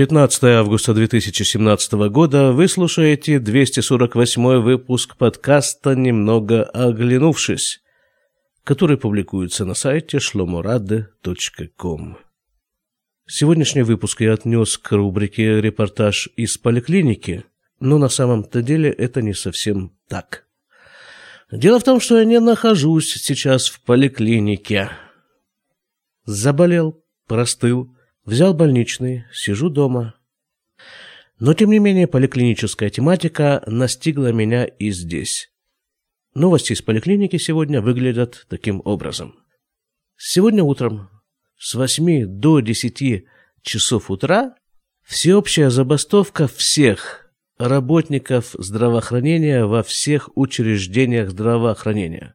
15 августа 2017 года вы слушаете 248 выпуск подкаста «Немного оглянувшись», который публикуется на сайте shlomorade.com. Сегодняшний выпуск я отнес к рубрике «Репортаж из поликлиники», но на самом-то деле это не совсем так. Дело в том, что я не нахожусь сейчас в поликлинике. Заболел, простыл, Взял больничный, сижу дома. Но, тем не менее, поликлиническая тематика настигла меня и здесь. Новости из поликлиники сегодня выглядят таким образом. Сегодня утром с 8 до 10 часов утра всеобщая забастовка всех работников здравоохранения во всех учреждениях здравоохранения.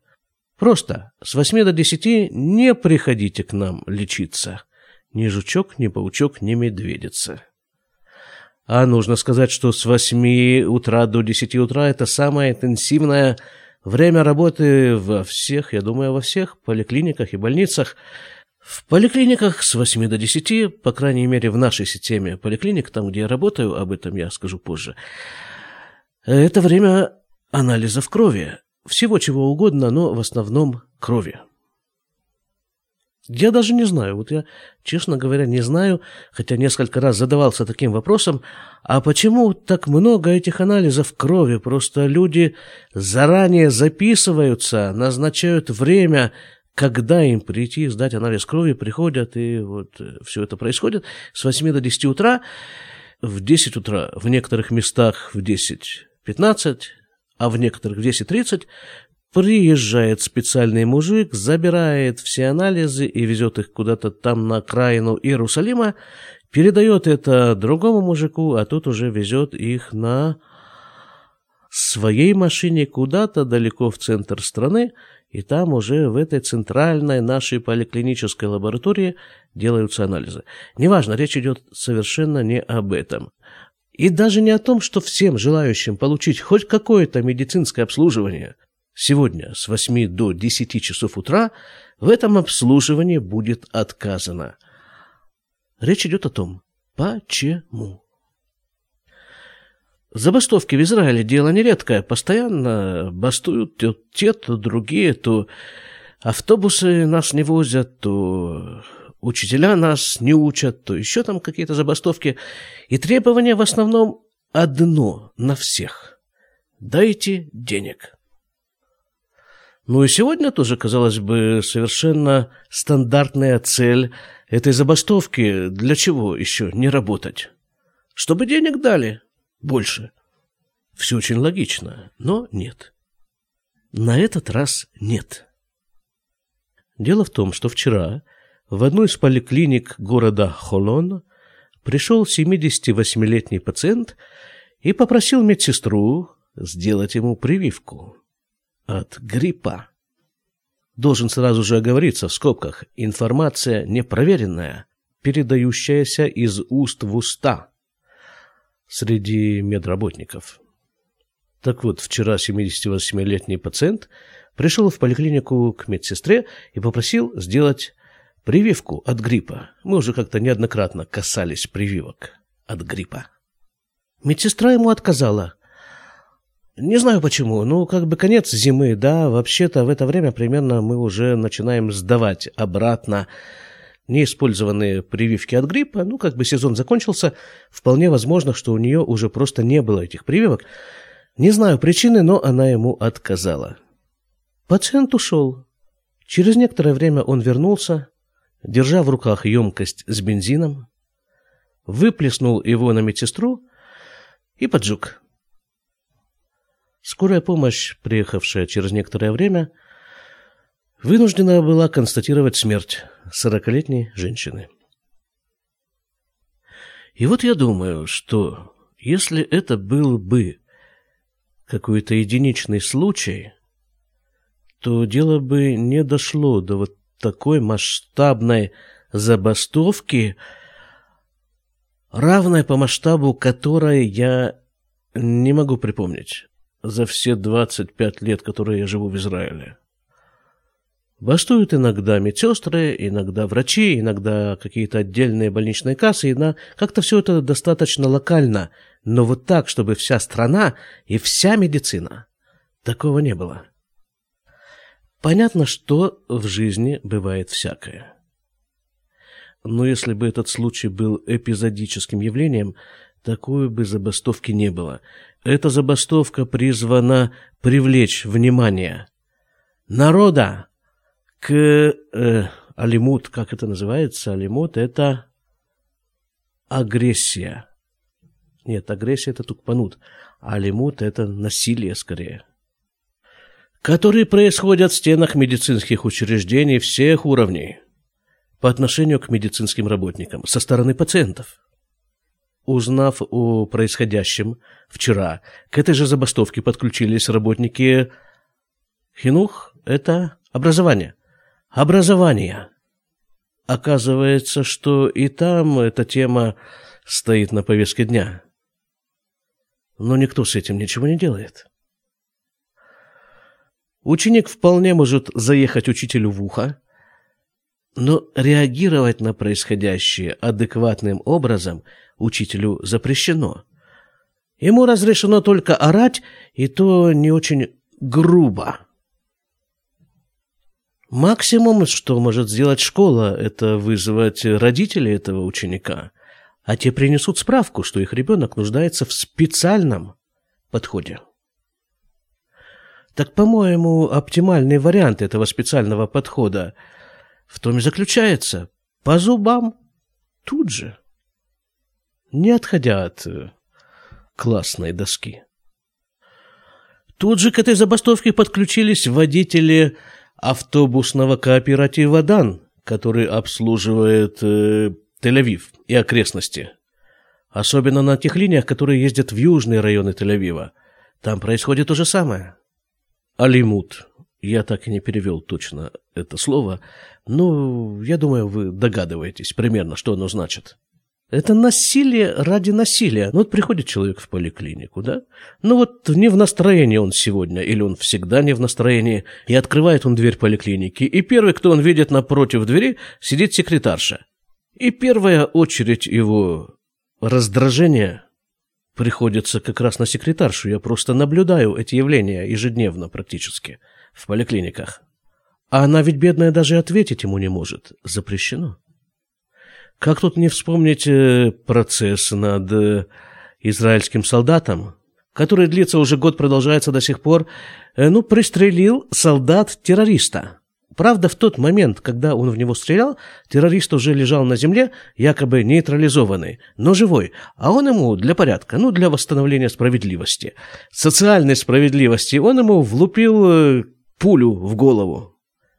Просто с 8 до 10 не приходите к нам лечиться – ни жучок, ни паучок, ни медведица. А нужно сказать, что с 8 утра до 10 утра это самое интенсивное время работы во всех, я думаю, во всех поликлиниках и больницах. В поликлиниках с 8 до 10, по крайней мере в нашей системе поликлиник, там, где я работаю, об этом я скажу позже, это время анализов крови. Всего чего угодно, но в основном крови. Я даже не знаю, вот я, честно говоря, не знаю, хотя несколько раз задавался таким вопросом, а почему так много этих анализов крови? Просто люди заранее записываются, назначают время, когда им прийти сдать анализ крови, приходят, и вот э, все это происходит с 8 до 10 утра, в 10 утра, в некоторых местах в 10-15, а в некоторых в 10.30 Приезжает специальный мужик, забирает все анализы и везет их куда-то там на окраину Иерусалима, передает это другому мужику, а тот уже везет их на своей машине куда-то далеко в центр страны, и там уже в этой центральной нашей поликлинической лаборатории делаются анализы. Неважно, речь идет совершенно не об этом. И даже не о том, что всем желающим получить хоть какое-то медицинское обслуживание Сегодня с 8 до 10 часов утра в этом обслуживании будет отказано. Речь идет о том, почему. Забастовки в Израиле дело нередкое. Постоянно бастуют то те, то другие, то автобусы нас не возят, то учителя нас не учат, то еще там какие-то забастовки. И требование в основном одно на всех. Дайте денег. Ну и сегодня тоже, казалось бы, совершенно стандартная цель этой забастовки. Для чего еще не работать? Чтобы денег дали больше. Все очень логично, но нет. На этот раз нет. Дело в том, что вчера в одну из поликлиник города Холон пришел 78-летний пациент и попросил медсестру сделать ему прививку от гриппа. Должен сразу же оговориться в скобках. Информация непроверенная, передающаяся из уст в уста среди медработников. Так вот, вчера 78-летний пациент пришел в поликлинику к медсестре и попросил сделать прививку от гриппа. Мы уже как-то неоднократно касались прививок от гриппа. Медсестра ему отказала – не знаю почему. Ну, как бы конец зимы, да. Вообще-то в это время примерно мы уже начинаем сдавать обратно неиспользованные прививки от гриппа. Ну, как бы сезон закончился. Вполне возможно, что у нее уже просто не было этих прививок. Не знаю причины, но она ему отказала. Пациент ушел. Через некоторое время он вернулся, держа в руках емкость с бензином, выплеснул его на медсестру и поджег. Скорая помощь, приехавшая через некоторое время, вынуждена была констатировать смерть сорокалетней женщины. И вот я думаю, что если это был бы какой-то единичный случай, то дело бы не дошло до вот такой масштабной забастовки, равной по масштабу которой я не могу припомнить за все 25 лет, которые я живу в Израиле. Бастуют иногда медсестры, иногда врачи, иногда какие-то отдельные больничные кассы, и как-то все это достаточно локально. Но вот так, чтобы вся страна и вся медицина, такого не было. Понятно, что в жизни бывает всякое. Но если бы этот случай был эпизодическим явлением, такой бы забастовки не было. Эта забастовка призвана привлечь внимание народа к э, алимут, как это называется? Алимут – это агрессия. Нет, агрессия – это тукпанут. А алимут – это насилие скорее. Которые происходят в стенах медицинских учреждений всех уровней по отношению к медицинским работникам со стороны пациентов. Узнав о происходящем вчера, к этой же забастовке подключились работники Хинух – это образование – Образование. Оказывается, что и там эта тема стоит на повестке дня. Но никто с этим ничего не делает. Ученик вполне может заехать учителю в ухо, но реагировать на происходящее адекватным образом учителю запрещено. Ему разрешено только орать, и то не очень грубо. Максимум, что может сделать школа, это вызвать родителей этого ученика, а те принесут справку, что их ребенок нуждается в специальном подходе. Так, по-моему, оптимальный вариант этого специального подхода в том и заключается по зубам тут же, не отходя от э, классной доски. Тут же к этой забастовке подключились водители автобусного кооператива «Дан», который обслуживает э, Тель-Авив и окрестности. Особенно на тех линиях, которые ездят в южные районы Тель-Авива. Там происходит то же самое. Алимут. Я так и не перевел точно это слово, но я думаю, вы догадываетесь примерно, что оно значит. Это насилие ради насилия. Ну вот приходит человек в поликлинику, да? Ну вот не в настроении он сегодня, или он всегда не в настроении, и открывает он дверь поликлиники, и первый, кто он видит напротив двери, сидит секретарша. И первая очередь его раздражения приходится как раз на секретаршу. Я просто наблюдаю эти явления ежедневно практически в поликлиниках. А она ведь, бедная, даже ответить ему не может. Запрещено. Как тут не вспомнить э, процесс над э, израильским солдатом, который длится уже год, продолжается до сих пор, э, ну, пристрелил солдат-террориста. Правда, в тот момент, когда он в него стрелял, террорист уже лежал на земле, якобы нейтрализованный, но живой, а он ему для порядка, ну, для восстановления справедливости, социальной справедливости, он ему влупил пулю в голову.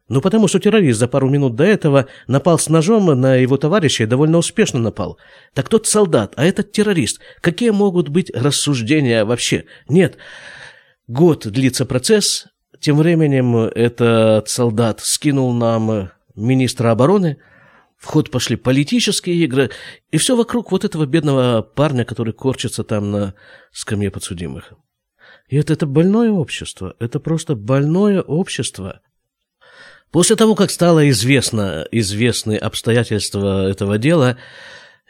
Ну, потому что террорист за пару минут до этого напал с ножом на его товарища и довольно успешно напал. Так тот солдат, а этот террорист. Какие могут быть рассуждения вообще? Нет. Год длится процесс. Тем временем этот солдат скинул нам министра обороны. В ход пошли политические игры. И все вокруг вот этого бедного парня, который корчится там на скамье подсудимых. И это, это больное общество. Это просто больное общество – После того, как стало известно, известны обстоятельства этого дела,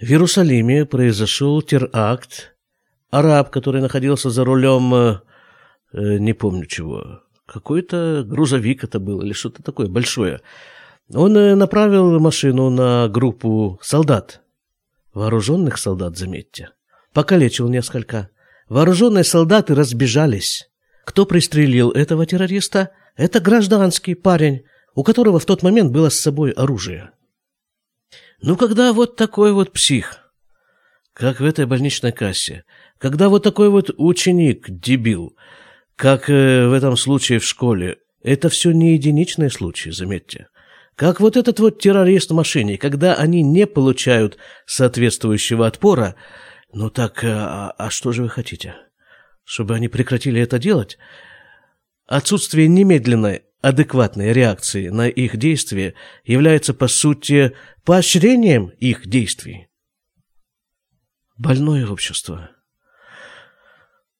в Иерусалиме произошел теракт. Араб, который находился за рулем, э, не помню чего, какой-то грузовик это был или что-то такое большое. Он э, направил машину на группу солдат, вооруженных солдат, заметьте. Покалечил несколько. Вооруженные солдаты разбежались. Кто пристрелил этого террориста? Это гражданский парень, у которого в тот момент было с собой оружие. Ну, когда вот такой вот псих, как в этой больничной кассе, когда вот такой вот ученик, дебил, как э, в этом случае в школе, это все не единичные случаи, заметьте. Как вот этот вот террорист в машине, когда они не получают соответствующего отпора, ну так, э, а, а что же вы хотите? Чтобы они прекратили это делать? Отсутствие немедленной адекватной реакции на их действия является, по сути, поощрением их действий. Больное общество.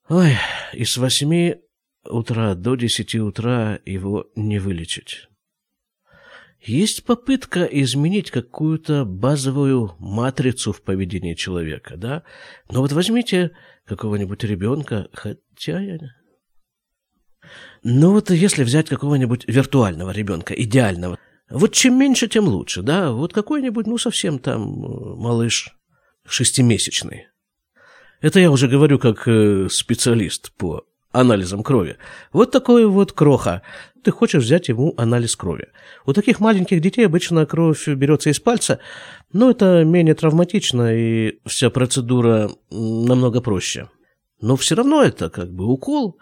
Ой, и с восьми утра до десяти утра его не вылечить. есть попытка изменить какую-то базовую матрицу в поведении человека, да? Но вот возьмите какого-нибудь ребенка, хотя я... Ну вот если взять какого-нибудь виртуального ребенка, идеального, вот чем меньше, тем лучше, да? Вот какой-нибудь, ну, совсем там э, малыш шестимесячный. Это я уже говорю как э, специалист по анализам крови. Вот такой вот кроха. Ты хочешь взять ему анализ крови. У таких маленьких детей обычно кровь берется из пальца, но это менее травматично, и вся процедура намного проще. Но все равно это как бы укол.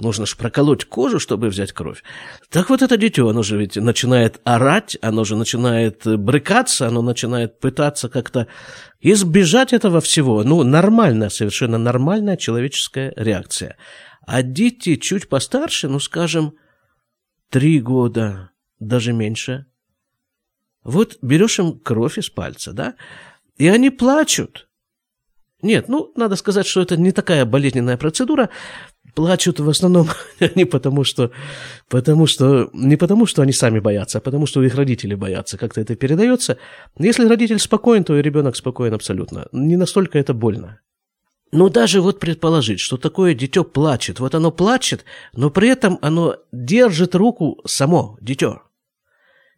Нужно же проколоть кожу, чтобы взять кровь. Так вот это дитё, оно же ведь начинает орать, оно же начинает брыкаться, оно начинает пытаться как-то избежать этого всего. Ну, нормальная, совершенно нормальная человеческая реакция. А дети чуть постарше, ну, скажем, три года, даже меньше. Вот берешь им кровь из пальца, да, и они плачут. Нет, ну, надо сказать, что это не такая болезненная процедура, плачут в основном не потому что, потому что, не потому что они сами боятся, а потому что их родители боятся. Как-то это передается. Если родитель спокоен, то и ребенок спокоен абсолютно. Не настолько это больно. Ну, даже вот предположить, что такое дитё плачет. Вот оно плачет, но при этом оно держит руку само, дитё.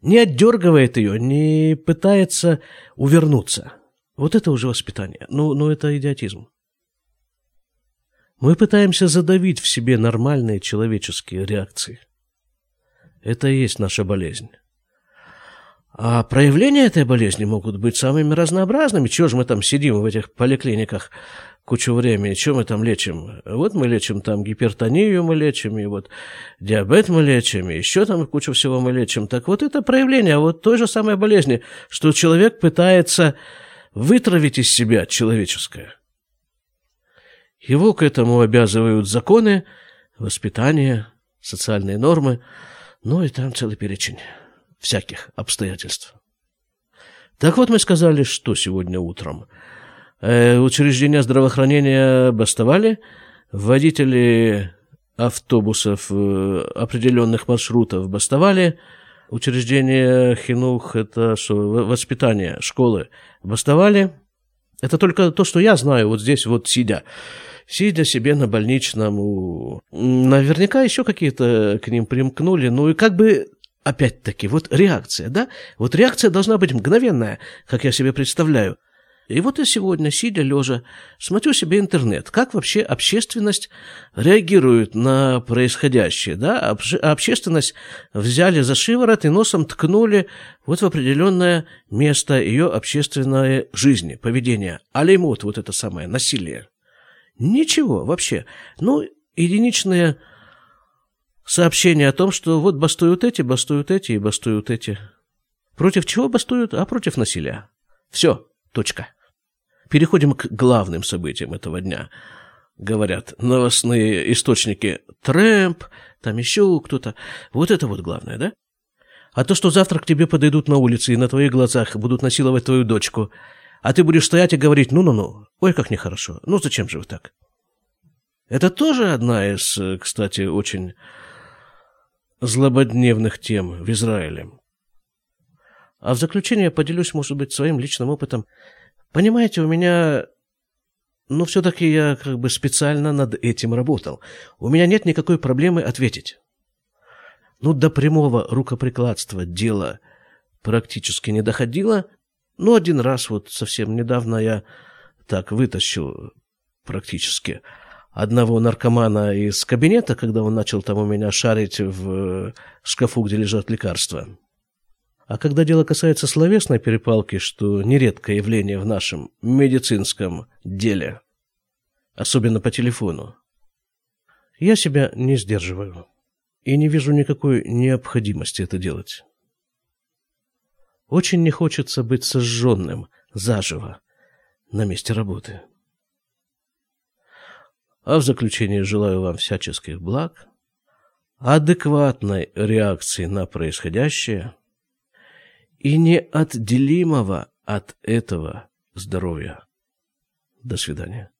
Не отдергивает ее, не пытается увернуться. Вот это уже воспитание. Ну, ну это идиотизм. Мы пытаемся задавить в себе нормальные человеческие реакции. Это и есть наша болезнь. А проявления этой болезни могут быть самыми разнообразными. Чего же мы там сидим в этих поликлиниках кучу времени? Что мы там лечим? Вот мы лечим там гипертонию мы лечим, и вот диабет мы лечим, и еще там кучу всего мы лечим. Так вот это проявление вот той же самой болезни, что человек пытается вытравить из себя человеческое – его к этому обязывают законы, воспитание, социальные нормы, ну и там целый перечень всяких обстоятельств. Так вот мы сказали, что сегодня утром. Э, учреждения здравоохранения бастовали, водители автобусов э, определенных маршрутов бастовали, учреждения хинух, это что, воспитание, школы бастовали. Это только то, что я знаю вот здесь вот сидя сидя себе на больничном. Наверняка еще какие-то к ним примкнули. Ну и как бы опять-таки, вот реакция, да? Вот реакция должна быть мгновенная, как я себе представляю. И вот я сегодня, сидя лежа, смотрю себе интернет, как вообще общественность реагирует на происходящее, да? Общественность взяли за шиворот и носом ткнули вот в определенное место ее общественной жизни, поведения. Алеймут, вот это самое, насилие. Ничего вообще. Ну, единичные сообщения о том, что вот бастуют эти, бастуют эти и бастуют эти. Против чего бастуют? А против насилия. Все, точка. Переходим к главным событиям этого дня. Говорят новостные источники Трэмп, там еще кто-то. Вот это вот главное, да? А то, что завтра к тебе подойдут на улице и на твоих глазах будут насиловать твою дочку – а ты будешь стоять и говорить, ну-ну-ну, ой, как нехорошо, ну зачем же вы так? Это тоже одна из, кстати, очень злободневных тем в Израиле. А в заключение поделюсь, может быть, своим личным опытом. Понимаете, у меня... Ну, все-таки я как бы специально над этим работал. У меня нет никакой проблемы ответить. Ну, до прямого рукоприкладства дело практически не доходило, ну, один раз вот совсем недавно я так вытащил практически одного наркомана из кабинета, когда он начал там у меня шарить в шкафу, где лежат лекарства. А когда дело касается словесной перепалки, что нередкое явление в нашем медицинском деле, особенно по телефону, я себя не сдерживаю и не вижу никакой необходимости это делать. Очень не хочется быть сожженным заживо на месте работы. А в заключение желаю вам всяческих благ, адекватной реакции на происходящее и неотделимого от этого здоровья. До свидания.